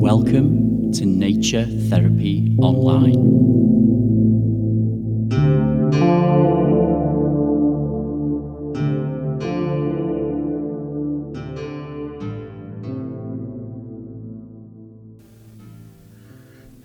Welcome to Nature Therapy Online.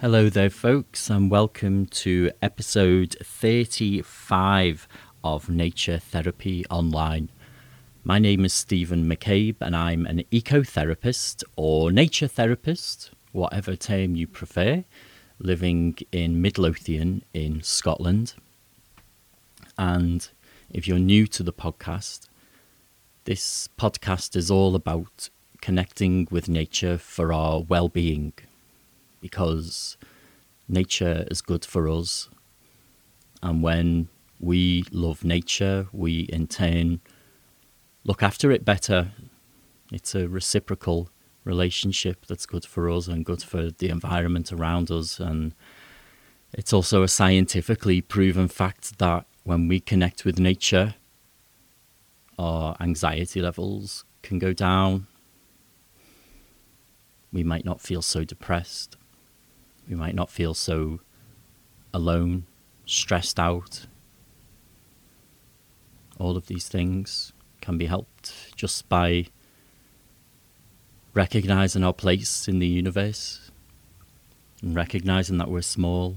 Hello there, folks, and welcome to episode 35 of Nature Therapy Online. My name is Stephen McCabe, and I'm an ecotherapist or nature therapist, whatever term you prefer, living in Midlothian in Scotland. And if you're new to the podcast, this podcast is all about connecting with nature for our well being because nature is good for us. And when we love nature, we in turn look after it better. It's a reciprocal relationship that's good for us and good for the environment around us. And it's also a scientifically proven fact that when we connect with nature, our anxiety levels can go down. We might not feel so depressed. We might not feel so alone, stressed out. All of these things can be helped just by recognizing our place in the universe and recognizing that we're small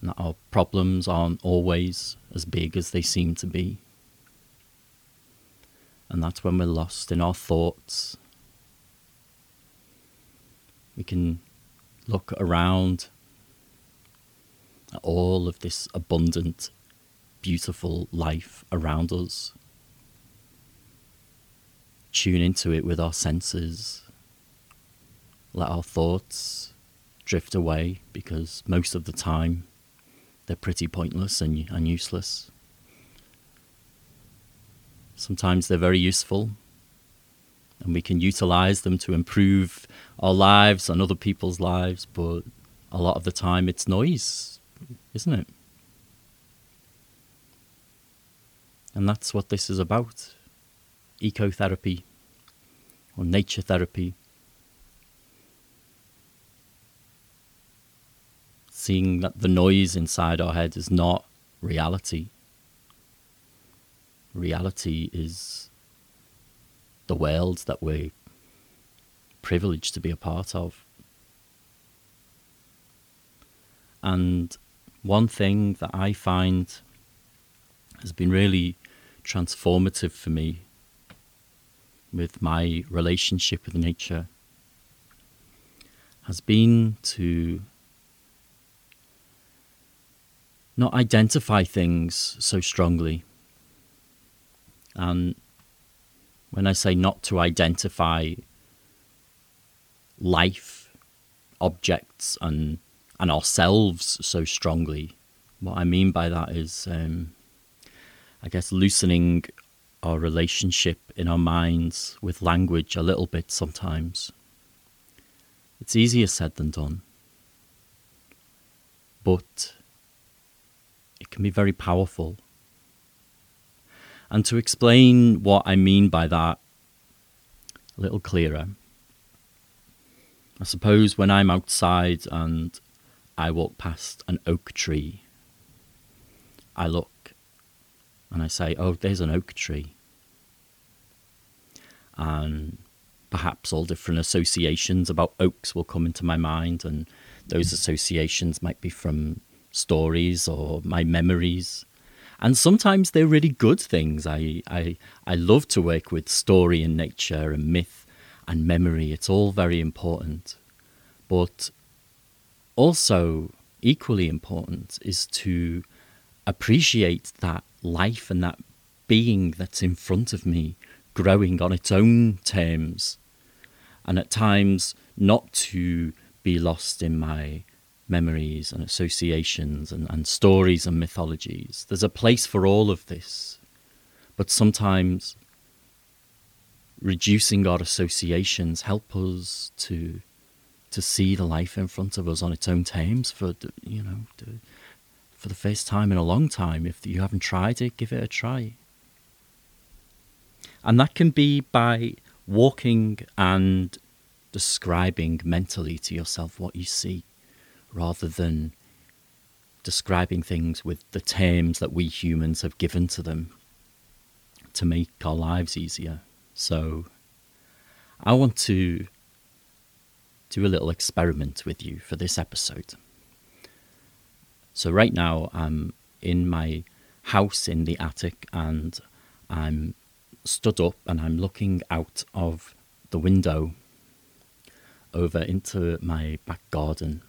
and that our problems aren't always as big as they seem to be. And that's when we're lost in our thoughts we can look around at all of this abundant, beautiful life around us. Tune into it with our senses. Let our thoughts drift away because most of the time they're pretty pointless and, and useless. Sometimes they're very useful, and we can utilize them to improve our lives and other people's lives, but a lot of the time it's noise, isn't it? And that's what this is about ecotherapy or nature therapy. Seeing that the noise inside our head is not reality. Reality is the world that we're privileged to be a part of. And one thing that I find has been really transformative for me with my relationship with nature has been to not identify things so strongly. And when I say not to identify life, objects, and and ourselves so strongly, what I mean by that is, um, I guess, loosening our relationship in our minds with language a little bit sometimes. It's easier said than done, but it can be very powerful and to explain what I mean by that a little clearer, I suppose when I'm outside and I walk past an oak tree, I look and I say, Oh, there's an oak tree. And perhaps all different associations about oaks will come into my mind, and those associations might be from stories or my memories and sometimes they're really good things. I, I, I love to work with story and nature and myth and memory. It's all very important. But also, equally important is to appreciate that life and that being that's in front of me growing on its own terms. And at times, not to be lost in my memories and associations and, and stories and mythologies. There's a place for all of this. But sometimes reducing our associations help us to to see the life in front of us on its own terms for you know for the first time in a long time. If you haven't tried it, give it a try. And that can be by walking and describing mentally to yourself what you see rather than describing things with the terms that we humans have given to them to make our lives easier. So I want to do a little experiment with you for this episode. So, right now, I'm in my house in the attic and I'm stood up and I'm looking out of the window over into my back garden.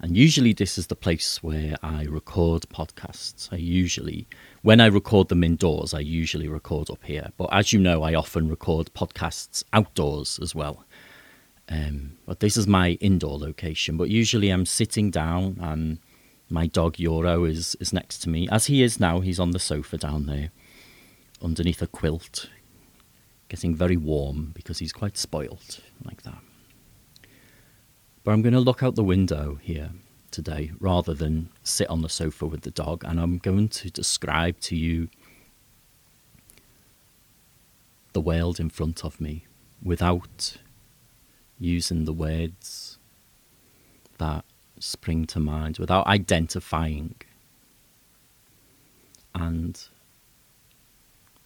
And usually, this is the place where I record podcasts. I usually, when I record them indoors, I usually record up here. But as you know, I often record podcasts outdoors as well. Um, but this is my indoor location. But usually, I'm sitting down, and my dog Euro is, is next to me. As he is now, he's on the sofa down there underneath a quilt, getting very warm because he's quite spoilt like that. But I'm going to look out the window here today rather than sit on the sofa with the dog, and I'm going to describe to you the world in front of me without using the words that spring to mind, without identifying. And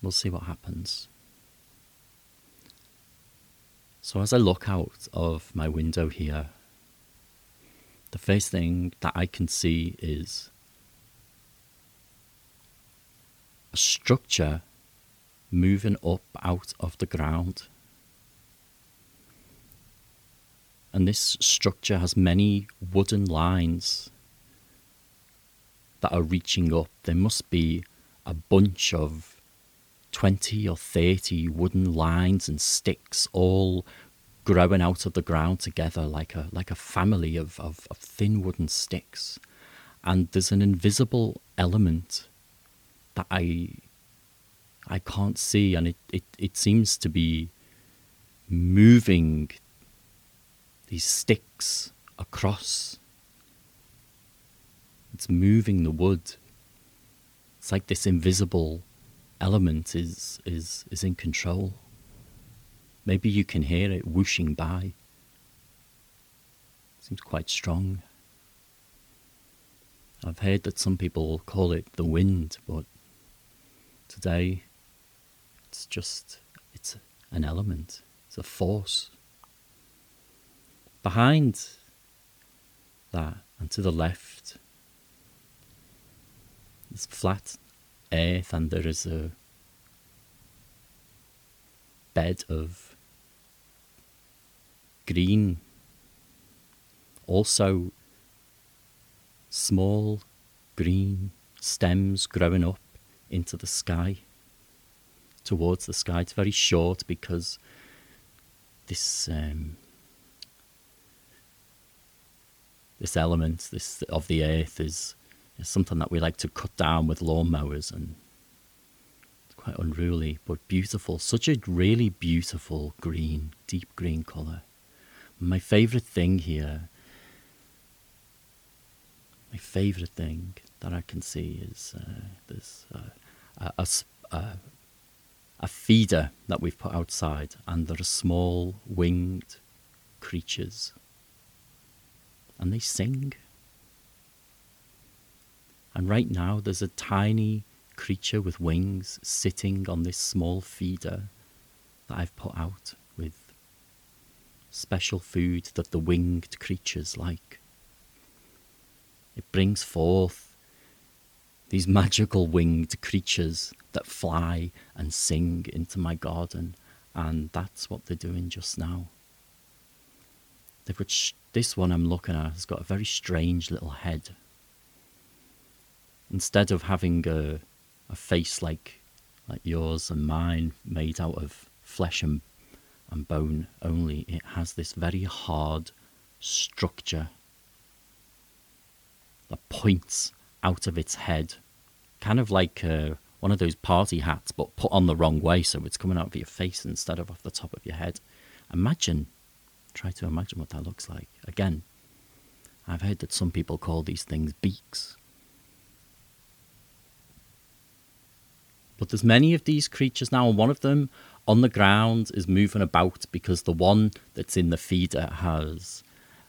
we'll see what happens. So, as I look out of my window here, the first thing that I can see is a structure moving up out of the ground. And this structure has many wooden lines that are reaching up. There must be a bunch of 20 or 30 wooden lines and sticks all growing out of the ground together like a like a family of, of, of thin wooden sticks. And there's an invisible element that I I can't see and it, it, it seems to be moving these sticks across. It's moving the wood. It's like this invisible element is is is in control. Maybe you can hear it whooshing by. Seems quite strong. I've heard that some people call it the wind, but today it's just it's an element. It's a force. Behind that and to the left is flat earth and there is a bed of green. Also, small green stems growing up into the sky, towards the sky. It's very short because this um, this element, this of the earth, is, is something that we like to cut down with lawnmowers, and it's quite unruly but beautiful. Such a really beautiful green, deep green color. My favorite thing here, my favorite thing that I can see is uh, there's uh, a, a, a feeder that we've put outside, and there are small winged creatures, and they sing. And right now, there's a tiny creature with wings sitting on this small feeder that I've put out with special food that the winged creatures like. It brings forth these magical winged creatures that fly and sing into my garden, and that's what they're doing just now. They've this one I'm looking at has got a very strange little head. Instead of having a, a face like like yours and mine, made out of flesh and and bone only, it has this very hard structure that points out of its head, kind of like uh, one of those party hats, but put on the wrong way, so it's coming out of your face instead of off the top of your head. Imagine, try to imagine what that looks like. Again, I've heard that some people call these things beaks. But there's many of these creatures now, and one of them on the ground is moving about because the one that's in the feeder has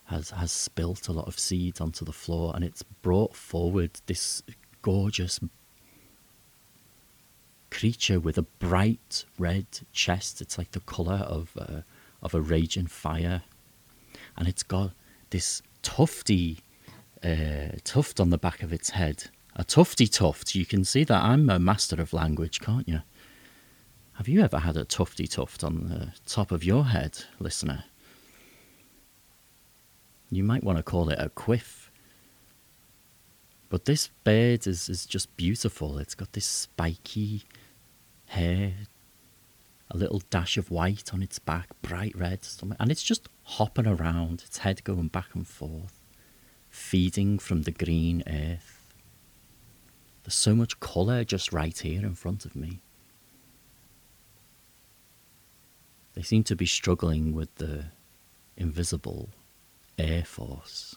has has spilt a lot of seeds onto the floor, and it's brought forward this gorgeous creature with a bright red chest. It's like the color of uh, of a raging fire, and it's got this tufty uh, tuft on the back of its head. A tufty tuft. You can see that I'm a master of language, can't you? Have you ever had a tufty tuft on the top of your head, listener? You might want to call it a quiff. But this bird is, is just beautiful. It's got this spiky hair, a little dash of white on its back, bright red and it's just hopping around, its head going back and forth, feeding from the green earth. There's so much colour just right here in front of me. They seem to be struggling with the invisible air force.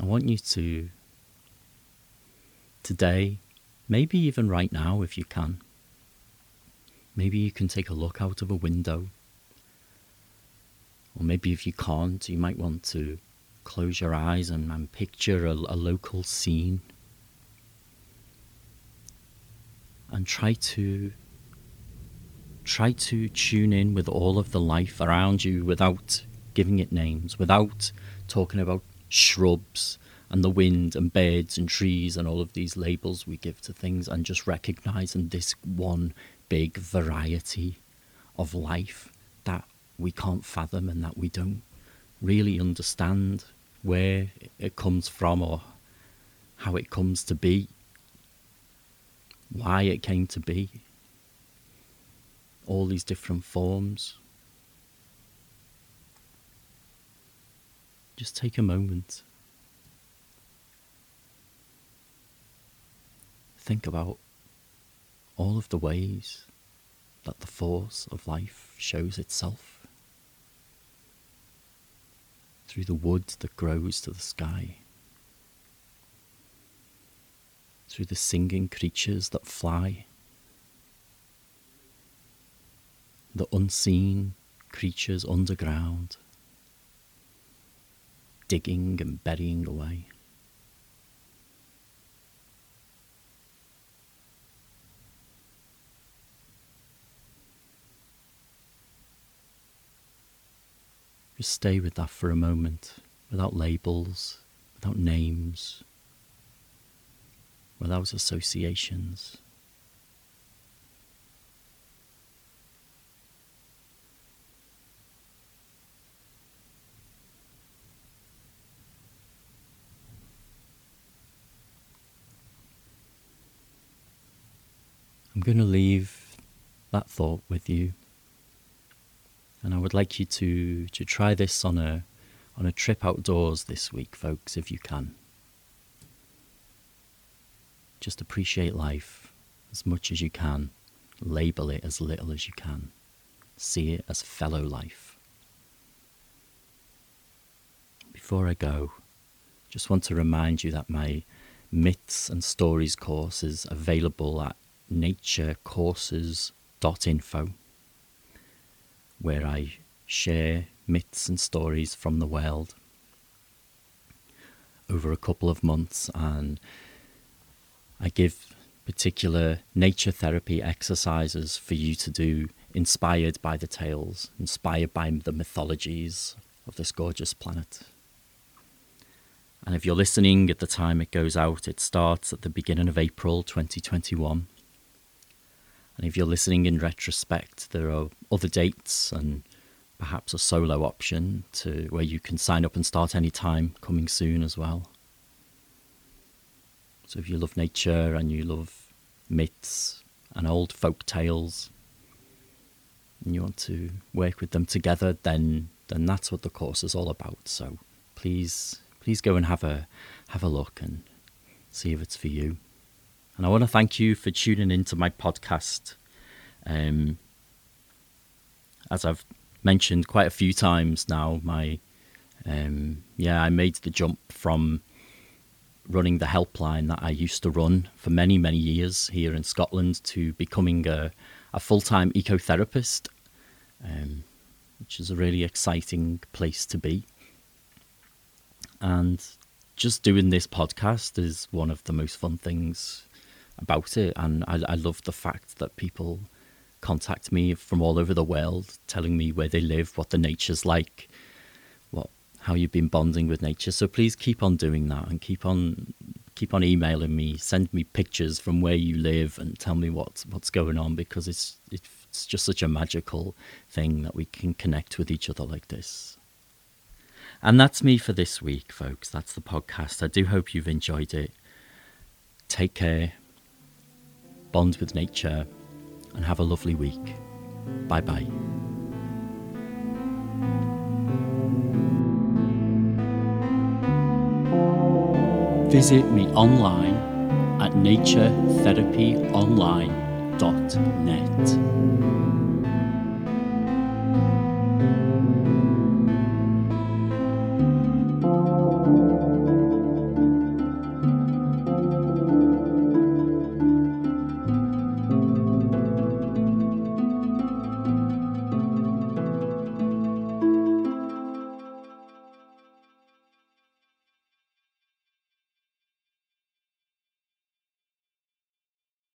I want you to, today, maybe even right now if you can, maybe you can take a look out of a window. Or maybe if you can't, you might want to close your eyes and, and picture a, a local scene. And try to try to tune in with all of the life around you without giving it names, without talking about shrubs and the wind and birds and trees and all of these labels we give to things, and just recognizing this one big variety of life that we can't fathom and that we don't really understand where it comes from or how it comes to be, why it came to be all these different forms. Just take a moment. Think about all of the ways that the force of life shows itself. Through the wood that grows to the sky, through the singing creatures that fly. The unseen creatures underground, digging and burying away. Just stay with that for a moment, without labels, without names, without associations. I'm going to leave that thought with you. And I would like you to, to try this on a, on a trip outdoors this week, folks, if you can. Just appreciate life as much as you can, label it as little as you can, see it as fellow life. Before I go, just want to remind you that my myths and stories course is available at naturecourses.info, where I share myths and stories from the world over a couple of months, and I give particular nature therapy exercises for you to do inspired by the tales, inspired by the mythologies of this gorgeous planet. And if you're listening at the time it goes out, it starts at the beginning of April 2021. And if you're listening in retrospect, there are other dates and perhaps a solo option to where you can sign up and start any time coming soon as well. So if you love nature and you love myths and old folk tales and you want to work with them together, then then that's what the course is all about. So please please go and have a have a look and see if it's for you. And I want to thank you for tuning into my podcast. Um, as I've mentioned quite a few times now, my um, yeah, I made the jump from running the helpline that I used to run for many, many years here in Scotland to becoming a, a full time ecotherapist, um, which is a really exciting place to be. And just doing this podcast is one of the most fun things about it. And I, I love the fact that people contact me from all over the world telling me where they live, what the nature's like, what how you've been bonding with nature. So please keep on doing that and keep on keep on emailing me, send me pictures from where you live and tell me what's what's going on because it's it's just such a magical thing that we can connect with each other like this. And that's me for this week, folks. That's the podcast. I do hope you've enjoyed it. Take care, bond with nature, and have a lovely week. Bye bye. Visit me online at naturetherapyonline.net.